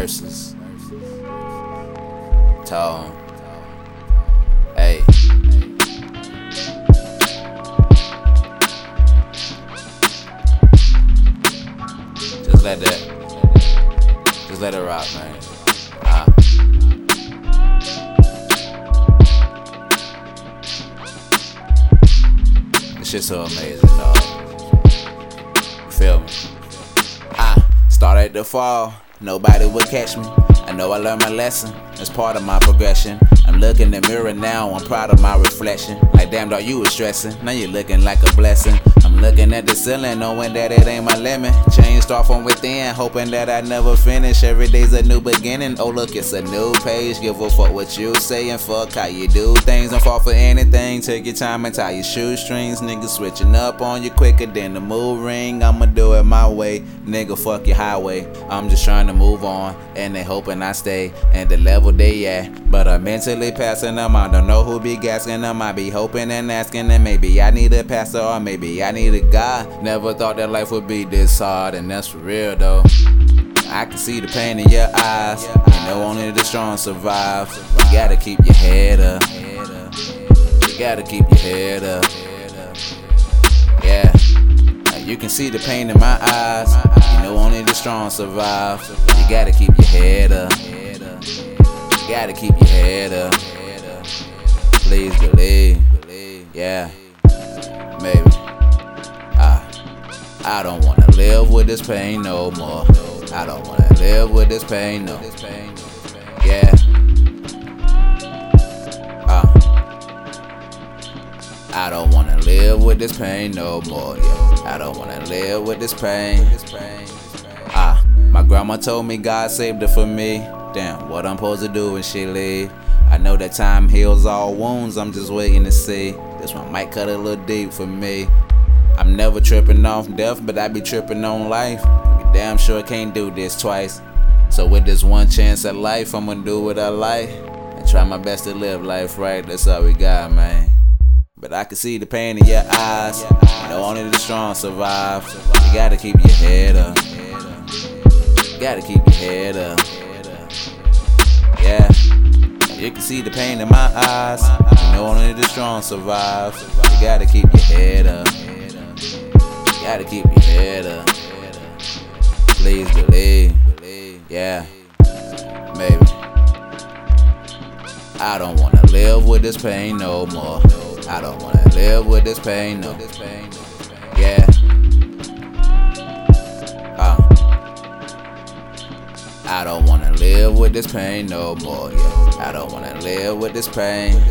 versus. Tone. Hey. Just let that. Just let it rock, man. Ah. This shit so amazing, dog. You feel me? I started to fall, nobody would catch me. I know I learned my lesson, it's part of my progression. I'm in the mirror now, I'm proud of my reflection. Like, damn, dog, you was stressing, now you're looking like a blessing. I'm looking at the ceiling, knowing that it ain't my limit. Change start from within, hoping that I never finish. Every day's a new beginning. Oh, look, it's a new page. Give a fuck what you say and fuck how you do things. Don't fall for anything. Take your time and tie your shoestrings. Nigga switching up on you quicker than the mood ring. I'ma do it my way. Nigga, fuck your highway. I'm just trying to move on, and they hoping I stay at the level they at. But I'm mentally passing them. I don't know who be gassing them. I be hoping and asking them. Maybe I need a pastor or maybe I need a God. Never thought that life would be this hard, and that's for real though. I can see the pain in your eyes. You know only the strong survive. You gotta keep your head up. You gotta keep your head up. Yeah. You can see the pain in my eyes. You know only the strong survive. You gotta keep your head up. Gotta keep your head up. Please believe. Yeah. Maybe. I, I don't wanna live with this pain no more. I don't wanna live with this pain no. Yeah. Uh, I don't wanna live with this pain no more. Yeah. I don't wanna live with this pain. Ah, my grandma told me God saved her for me. Damn, what I'm supposed to do when she leave? I know that time heals all wounds. I'm just waiting to see. This one might cut a little deep for me. I'm never tripping off death, but I be tripping on life. Be damn sure can't do this twice. So with this one chance at life, I'm gonna do what I like and try my best to live life right. That's all we got, man. But I can see the pain in your eyes. You know only the strong survive. You gotta keep your head up. You gotta keep your head up. Yeah. You can see the pain in my eyes. You know only the strong survive. You gotta keep your head up. You gotta keep your head up. Please believe. Yeah. Maybe. I don't wanna live with this pain no more. I don't wanna live with this pain no. Yeah. I don't wanna live with this pain no more. Yeah. I don't wanna live with this pain.